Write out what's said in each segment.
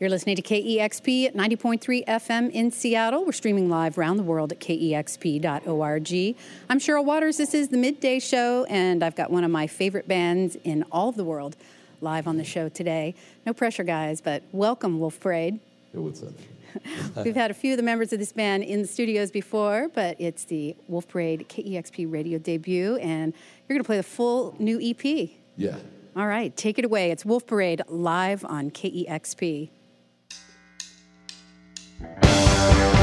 You're listening to KEXP at 90.3 FM in Seattle. We're streaming live around the world at kexp.org. I'm Cheryl Waters. This is the midday show, and I've got one of my favorite bands in all of the world live on the show today. No pressure, guys, but welcome, Wolf Parade. Hey, what's up? We've had a few of the members of this band in the studios before, but it's the Wolf Parade KEXP radio debut, and you're going to play the full new EP. Yeah. All right, take it away. It's Wolf Parade live on KEXP. White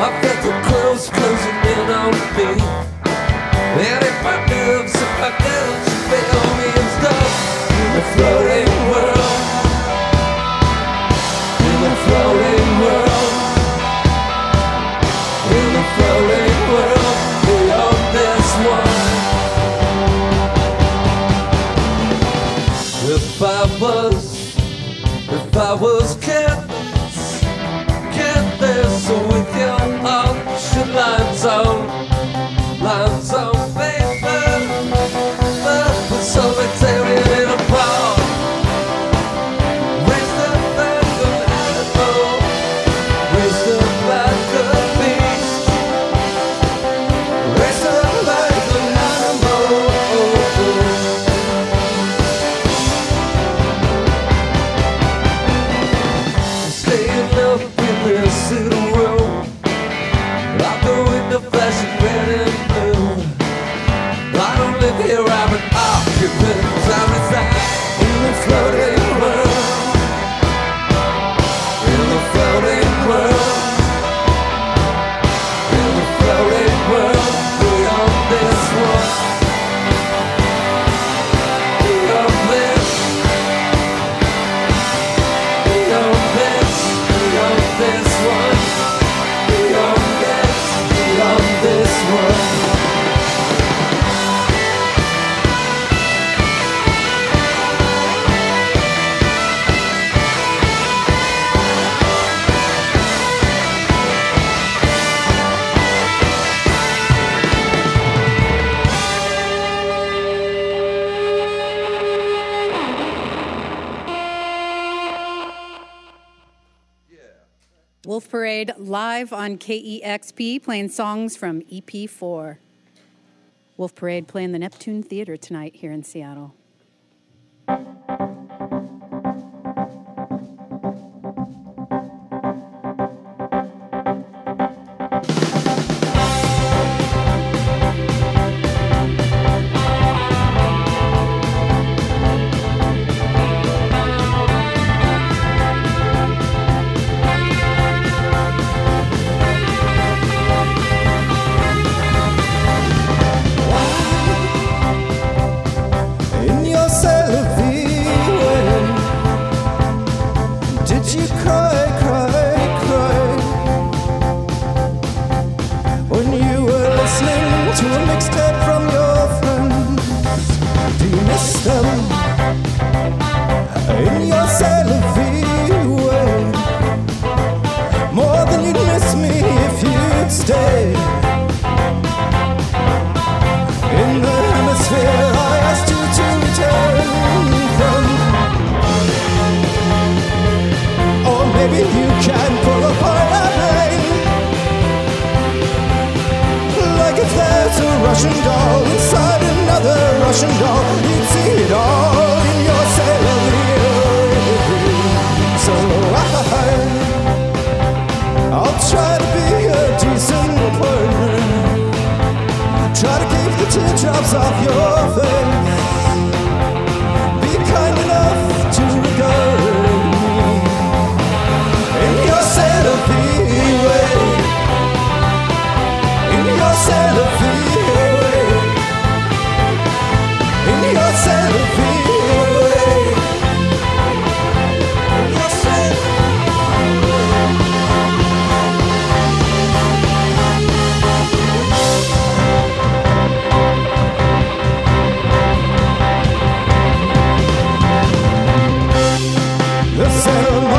I felt the clothes closing window flashing red KEXP, playing songs from EP4. Wolf Parade playing the Neptune Theater tonight here in Seattle. settle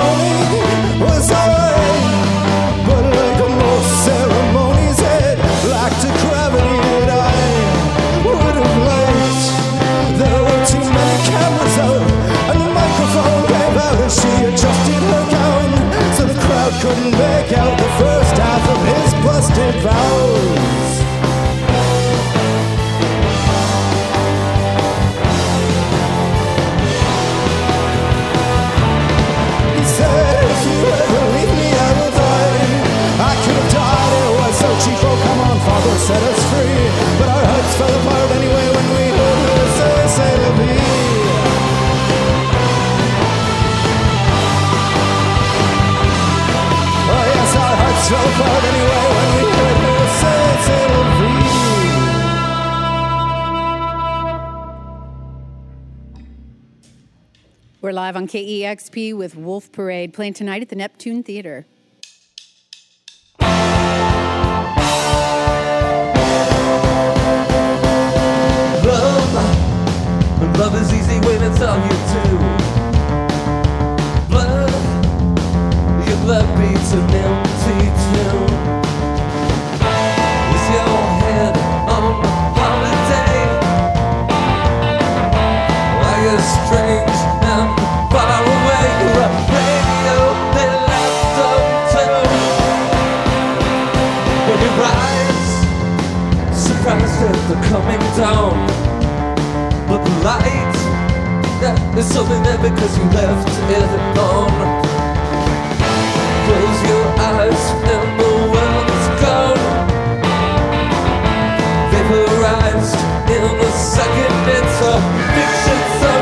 We're live on KEXP with Wolf Parade playing tonight at the Neptune Theater. Love, love is easy when it's all you do. Blood, your blood beats an empty dawn. But the light, that is something there because you left it on. Close your eyes and the world's gone. Vaporized in a second, it's a fiction someone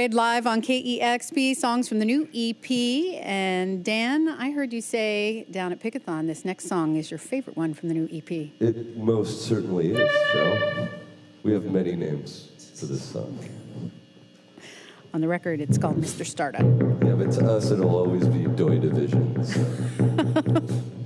Parade live on KEXP, songs from the new EP. And Dan, I heard you say down at Pickathon this next song is your favorite one from the new EP. It most certainly is, Joe. We have many names for this song. On the record, it's called Mr. Startup. Yeah, but to us, it'll always be Joy Division. so.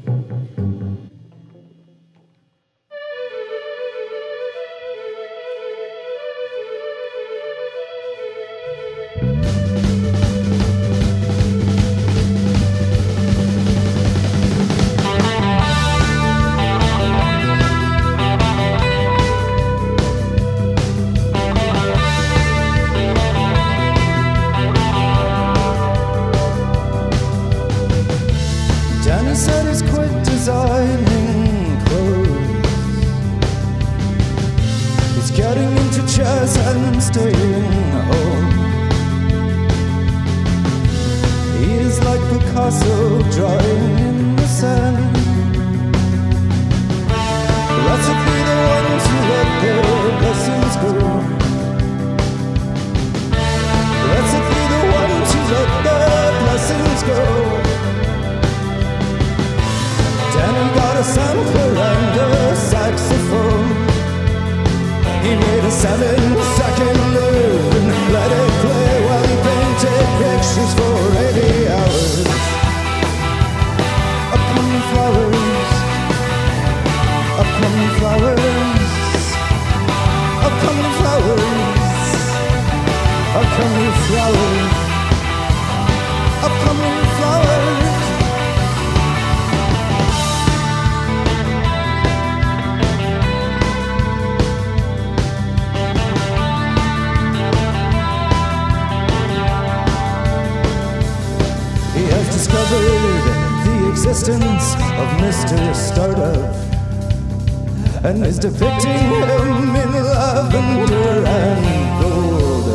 and is depicting him in lavender and gold.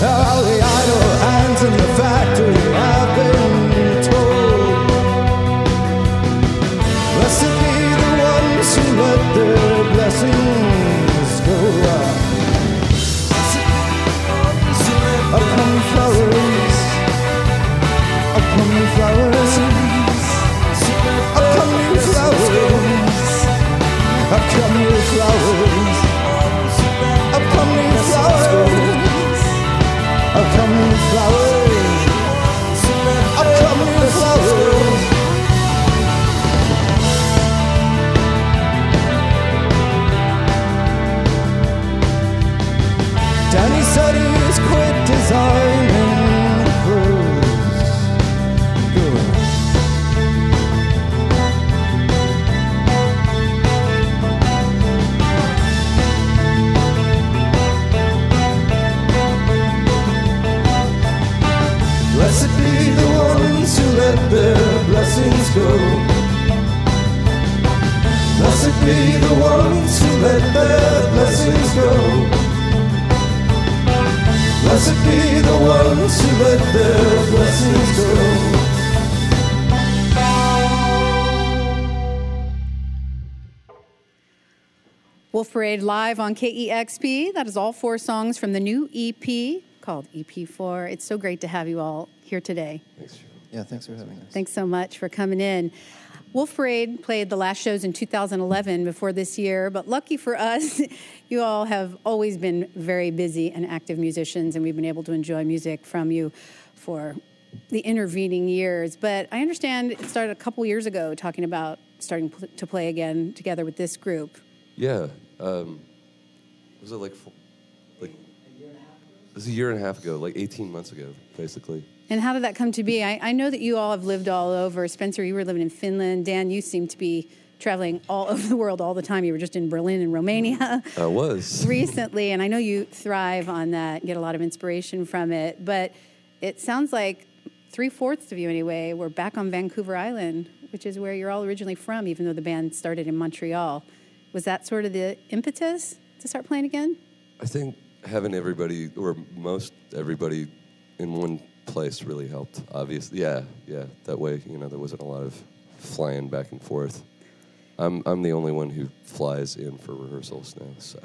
Now the idle hands Parade live on KEXP. That is all four songs from the new EP called EP4. It's so great to have you all here today. Thanks. Yeah, thanks for having us. Thanks so much for coming in. Wolf Parade played the last shows in 2011 before this year, but lucky for us, you all have always been very busy and active musicians, and we've been able to enjoy music from you for the intervening years. But I understand it started a couple years ago talking about starting pl- to play again together with this group. Yeah. Um, was it like, like it was a year and a half ago, like 18 months ago, basically. And how did that come to be? I, I know that you all have lived all over. Spencer, you were living in Finland. Dan, you seem to be traveling all over the world all the time. You were just in Berlin and Romania I was. recently, and I know you thrive on that, get a lot of inspiration from it. But it sounds like three fourths of you, anyway, were back on Vancouver Island, which is where you're all originally from, even though the band started in Montreal. Was that sort of the impetus to start playing again? I think having everybody, or most everybody, in one place really helped. Obviously, yeah, yeah. That way, you know, there wasn't a lot of flying back and forth. I'm I'm the only one who flies in for rehearsals now, so.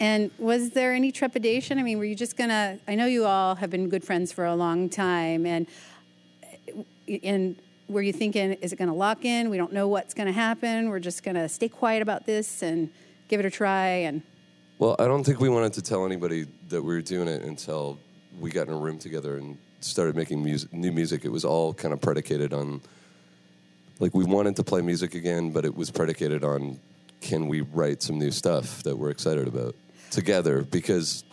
And was there any trepidation? I mean, were you just gonna? I know you all have been good friends for a long time, and and were you thinking, is it gonna lock in? We don't know what's gonna happen. We're just gonna stay quiet about this and give it a try. And Well, I don't think we wanted to tell anybody that we were doing it until we got in a room together and started making music, new music. It was all kind of predicated on, like, we wanted to play music again, but it was predicated on, can we write some new stuff that we're excited about together? Because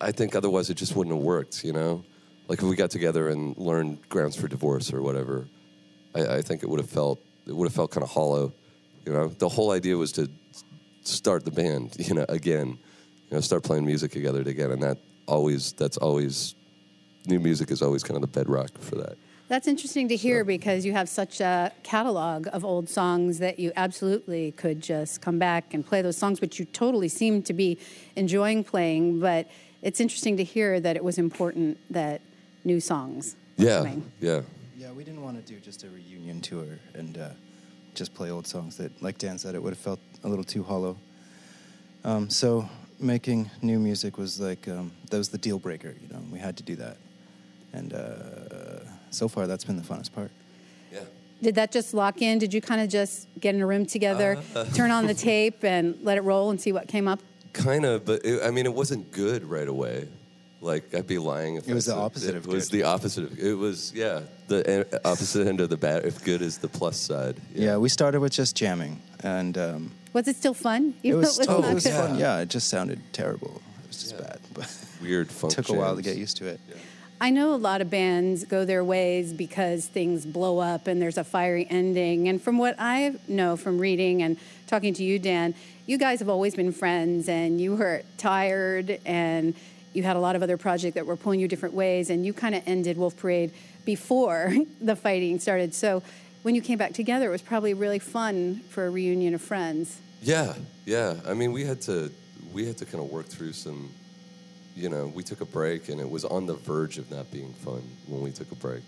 I think otherwise it just wouldn't have worked, you know? Like, if we got together and learned grounds for divorce or whatever, I, I think it would have felt, it would have felt kind of hollow, you know? The whole idea was to start the band, you know, again, you know, start playing music together again, and that always, that's always, new music is always kind of the bedrock for that. that's interesting to hear because you have such a catalog of old songs that you absolutely could just come back and play those songs, which you totally seem to be enjoying playing. But it's interesting to hear that it was important that new songs. Yeah, coming. yeah, Yeah, we didn't want to do just a reunion tour and uh, just play old songs that, like Dan said, it would have felt a little too hollow. Um, so making new music was like um, that was the deal breaker. You know, we had to do that, and uh, so far that's been the funnest part. yeah. Did that just lock in? Did you kind of just get in a room together, Uh. turn on the tape, and let it roll and see what came up? Kind of, but it, I mean, it wasn't good right away. Like I'd be lying if It I was the said- opposite It of was good. the opposite of. It was yeah, the e- opposite end of the bat. If good is the plus side. Yeah, we started with just jamming, and um, Was it still fun? it Even was, though oh, it was fun. Yeah, it just sounded terrible. It was just Yeah. bad, but weird funk. took a while to get used to it. I know a lot of bands go their ways because things blow up and there's a fiery ending. And from what I know from reading and talking to you, Dan, you guys have always been friends and you were tired and you had a lot of other projects that were pulling you different ways and you kind of ended Wolf Parade before the fighting started. So when you came back together, it was probably really fun for a reunion of friends. Yeah, yeah. I mean, we had to we had to kind of work through some. You know, we took a break, and it was on the verge of not being fun when we took a break.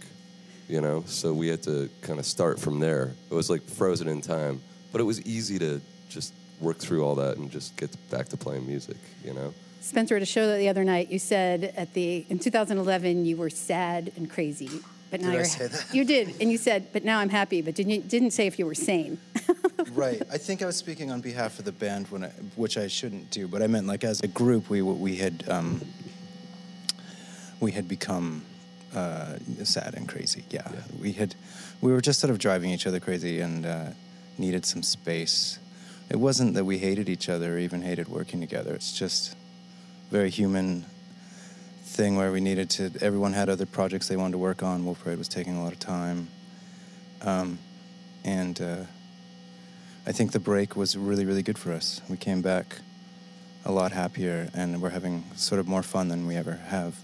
You know, so we had to kind of start from there. It was like frozen in time, but it was easy to just work through all that and just get back to playing music. You know. Spencer, at a show the other night, you said at the in 2011 you were sad and crazy, but now Did you're say that? you did, and you said, but now I'm happy, but didn't you, didn't say if you were sane. right. I think I was speaking on behalf of the band when I, which I shouldn't do, but I meant like as a group we we had um, we had become uh, sad and crazy. Yeah. we had we were just sort of driving each other crazy and uh, needed some space. It wasn't that we hated each other or even hated working together. It's just very human thing where we needed to. Everyone had other projects they wanted to work on. Wolf Parade was taking a lot of time, um, and uh, I think the break was really really good for us. We came back a lot happier, and we're having sort of more fun than we ever have.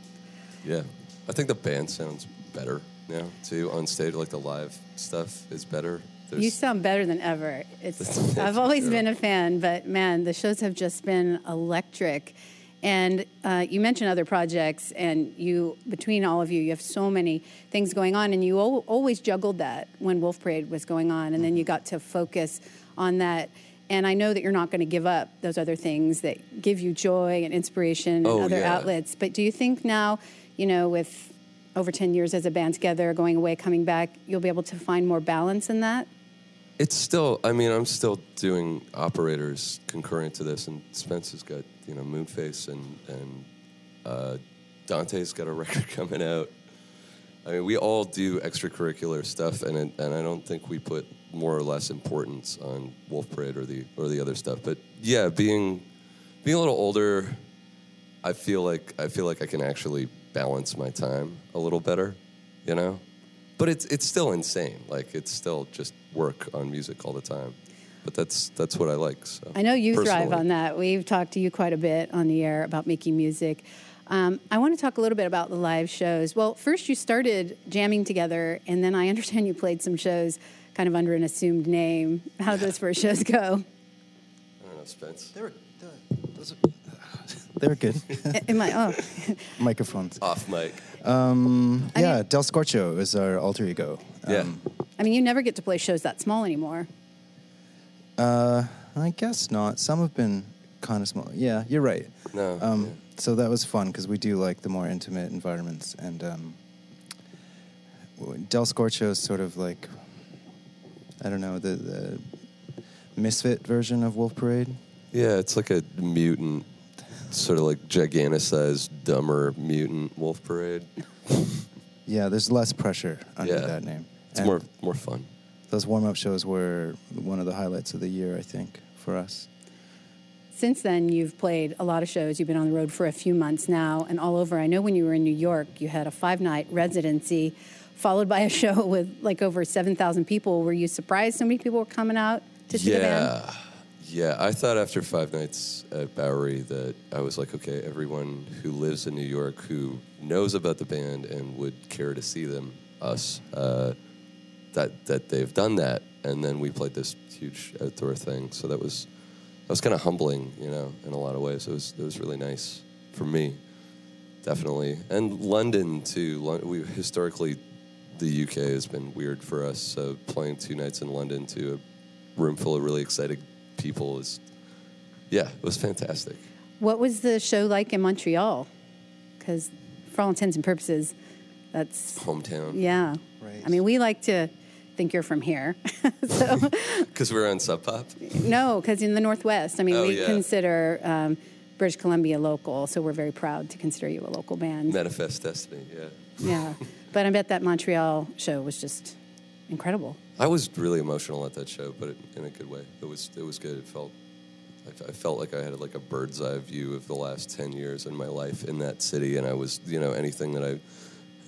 Yeah, I think the band sounds better now too on stage. Like the live stuff is better. You sound better than ever. It's I've always Sure. been a fan, but man, the shows have just been electric. And uh, you mentioned other projects, and you between all of you, you have so many things going on, and you al- always juggled that when Wolf Parade was going on, and then you got to focus on that. And I know that you're not going to give up those other things that give you joy and inspiration and Oh, other yeah. outlets. But do you think now, you know, with over 10 years as a band together, going away, coming back, you'll be able to find more balance in that? It's still. I mean, I'm still doing operators concurrent to this, and Spence has got you know Moonface, and and uh, Dante's got a record coming out. I mean, we all do extracurricular stuff, and and I don't think we put more or less importance on Wolf Parade or the or the other stuff. But yeah, being being a little older, I feel like I feel like I can actually balance my time a little better, you know. But it's it's still insane. Like it's still just work on music all the time. But that's that's what I like. So I know you thrive on that. We've talked to you quite a bit on the air about making music. Um, I want to talk a little bit about the live shows. Well, first you started jamming together, and then I understand you played some shows kind of under an assumed name. How did those first shows go? I don't know, Spence. They were, those are, they were good. Am I? Oh, Microphones. Off mic. Um, yeah, Del Scorcho is our alter ego. Yeah. Um, I mean, you never get to play shows that small anymore. Uh, I guess not. Some have been kind of small. Yeah, you're right. No, Um, yeah. So that was fun because we do like the more intimate environments, and um, Del Scorcho is sort of like I don't know the, the misfit version of Wolf Parade. Yeah, it's like a mutant, sort of like giganticized, dumber mutant Wolf Parade. Yeah, there's less pressure under Yeah. that name. It's And more more fun. Those warm up shows were one of the highlights of the year, I think, for us. Since then, you've played a lot of shows. You've been on the road for a few months now and all over. I know when you were in New York, you had a five night residency followed by a show with like over 7,000 people. Were you surprised so many people were coming out to see the band? Yeah. Yeah, I thought after five nights at Bowery that I was like, okay, everyone who lives in New York who knows about the band and would care to see them, us, uh, that that they've done that, and then we played this huge outdoor thing. So that was that was kind of humbling, you know, in a lot of ways. It was it was really nice for me, definitely, and London too. Lon- we historically, the UK has been weird for us. So playing two nights in London to a room full of really excited people is, yeah, it was fantastic. What was the show like in Montreal? Because for all intents and purposes, that's, Hometown, yeah. Right. I mean, we like to think you're from here. so, because we're on Sub Pop. no, because in the Northwest, I mean, Oh, we yeah. consider um, British Columbia local, so we're very proud to consider you a local band. Manifest Destiny, yeah. Yeah. but I bet that Montreal show was just incredible. I was really emotional at that show, but in a good way. It was it was good. It felt I felt like I had like a bird's eye view of the last ten years in my life in that city, and I was you know anything that I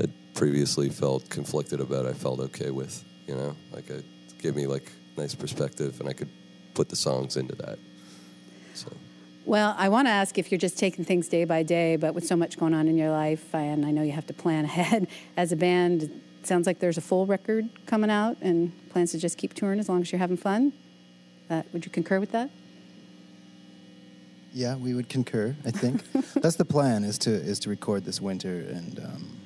had previously felt conflicted about, I felt okay with. You know, like it gave me like nice perspective, and I could put the songs into that. So Well, I want to ask if you're just taking things day by day, but with so much going on in your life, and I know you have to plan ahead as a band, it sounds like there's a full record coming out and plans to just keep touring as long as you're having fun. Uh, would you concur with that? Yeah, we would concur. I think that's the plan is to is to record this winter, and um,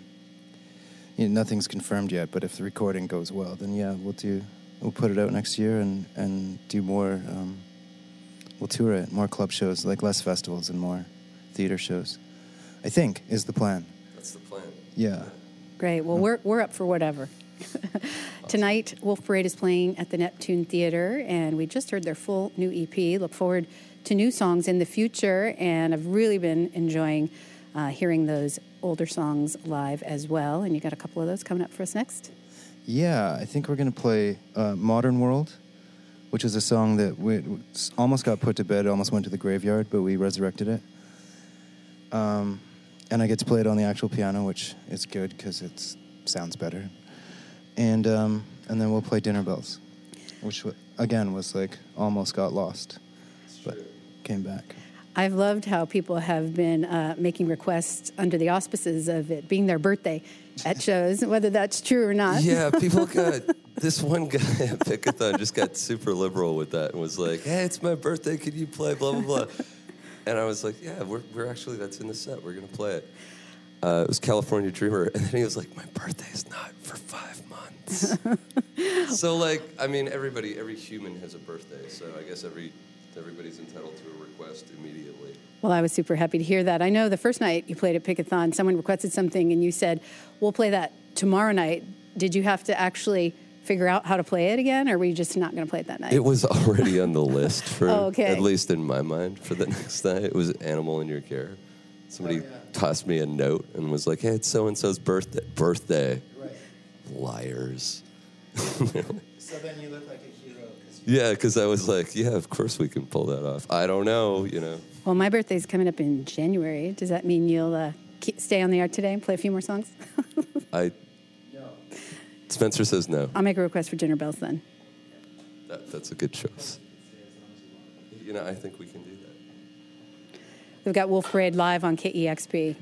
you know, nothing's confirmed yet. But if the recording goes well, then yeah, we'll do we'll put it out next year and and do more. Um, we'll tour it, more club shows, like less festivals and more theater shows. I think is the plan. that's the plan. Yeah. Great. Well, we're, we're up for whatever. Tonight, Wolf Parade is playing at the Neptune Theater, and we just heard their full new EP. Look forward to new songs in the future, and I've really been enjoying uh, hearing those older songs live as well. And you got a couple of those coming up for us next. Yeah, I think we're going to play uh, Modern World, which is a song that we, almost got put to bed, almost went to the graveyard, but we resurrected it. Um, and I get to play it on the actual piano, which is good because it sounds better. And, um, and then we'll play Dinner Bells, which again was like almost got lost, but came back. I've loved how people have been uh, making requests under the auspices of it being their birthday at shows, whether that's true or not. Yeah, people got this one guy at Pickathon just got super liberal with that and was like, "Hey, it's my birthday. Can you play blah blah blah?" And I was like, "Yeah, we're we're actually that's in the set. We're gonna play it." Uh, it was California Dreamer, and then he was like, "My birthday's not for five months." so like, I mean, everybody, every human has a birthday. So I guess every everybody's entitled to a request immediately. Well, I was super happy to hear that. I know the first night you played at Pickathon, someone requested something and you said, we'll play that tomorrow night. Did you have to actually figure out how to play it again, or were you just not going to play it that night? It was already on the list for, Oh, okay. at least in my mind, for the next night. It was Animal in Your Care. Somebody oh, tossed me a note and was like, "Hey, it's so and so's birthday." Birthday. Liars. So then you look like a hero. Yeah, because I was like, "Yeah, of course we can pull that off." I don't know, you know. well, my birthday's coming up in January. Does that mean you'll uh, keep, stay on the air today and play a few more songs? I. No. Spencer says no. I'll make a request for Dinner Bells then. That, that's a good choice. You know, I think we can do that. We've got Wolf Parade live on KEXP.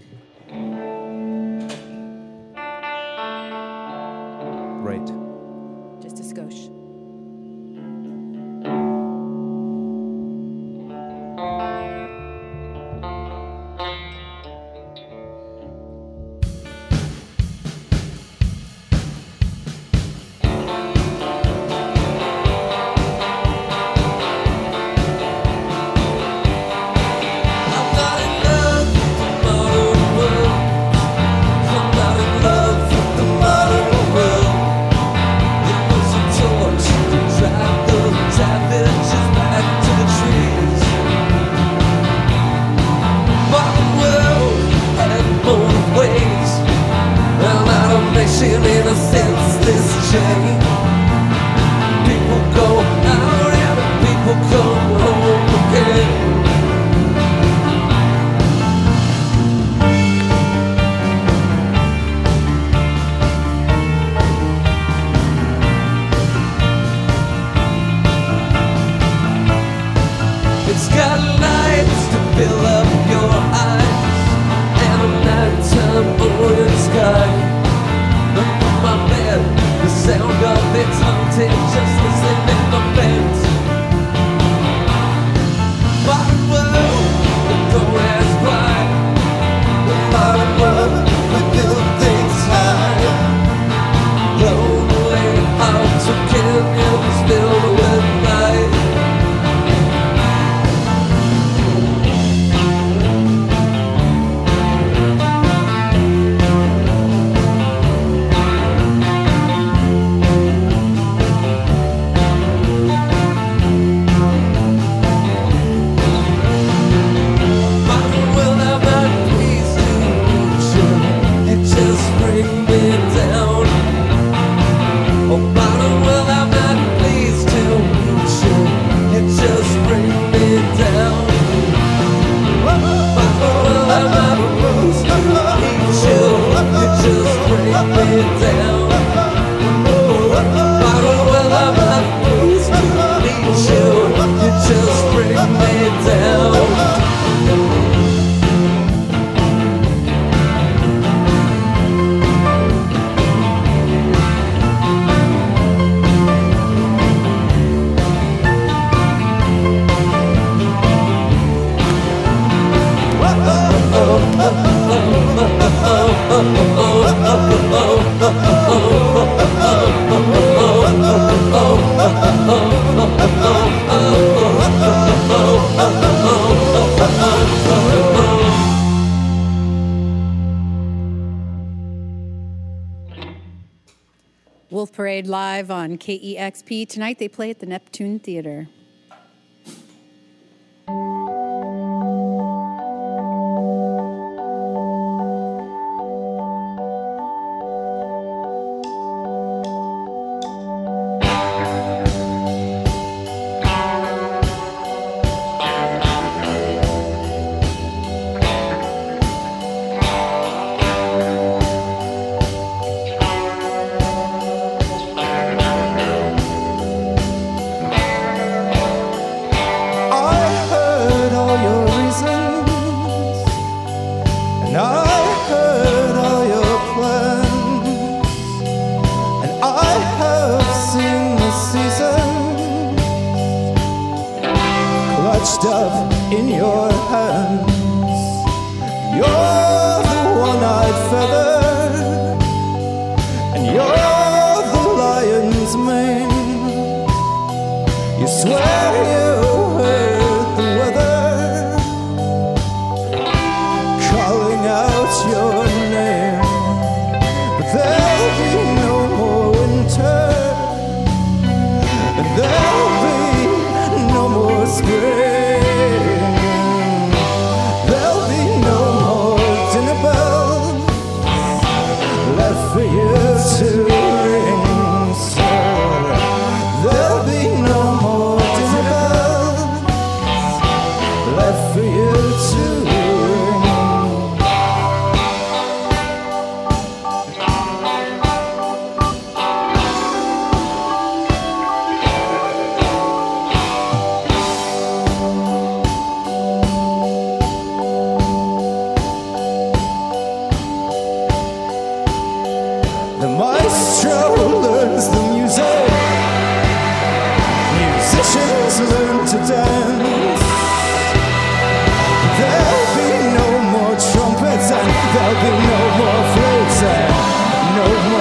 Oh, KEXP. Tonight they play at the Neptune Theater. There'll be no more and no more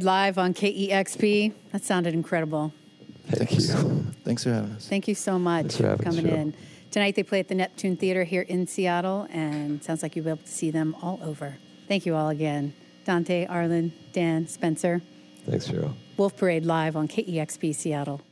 Wolf live on KEXP. That sounded incredible. Thank you. Thanks for having us. Thank you so much Thanks for coming in. Tonight they play at the Neptune Theater here in Seattle, and sounds like you'll be able to see them all over. Thank you all again. Dante, Arlen, Dan, Spencer. Thanks, Cheryl. Wolf Parade live on KEXP Seattle.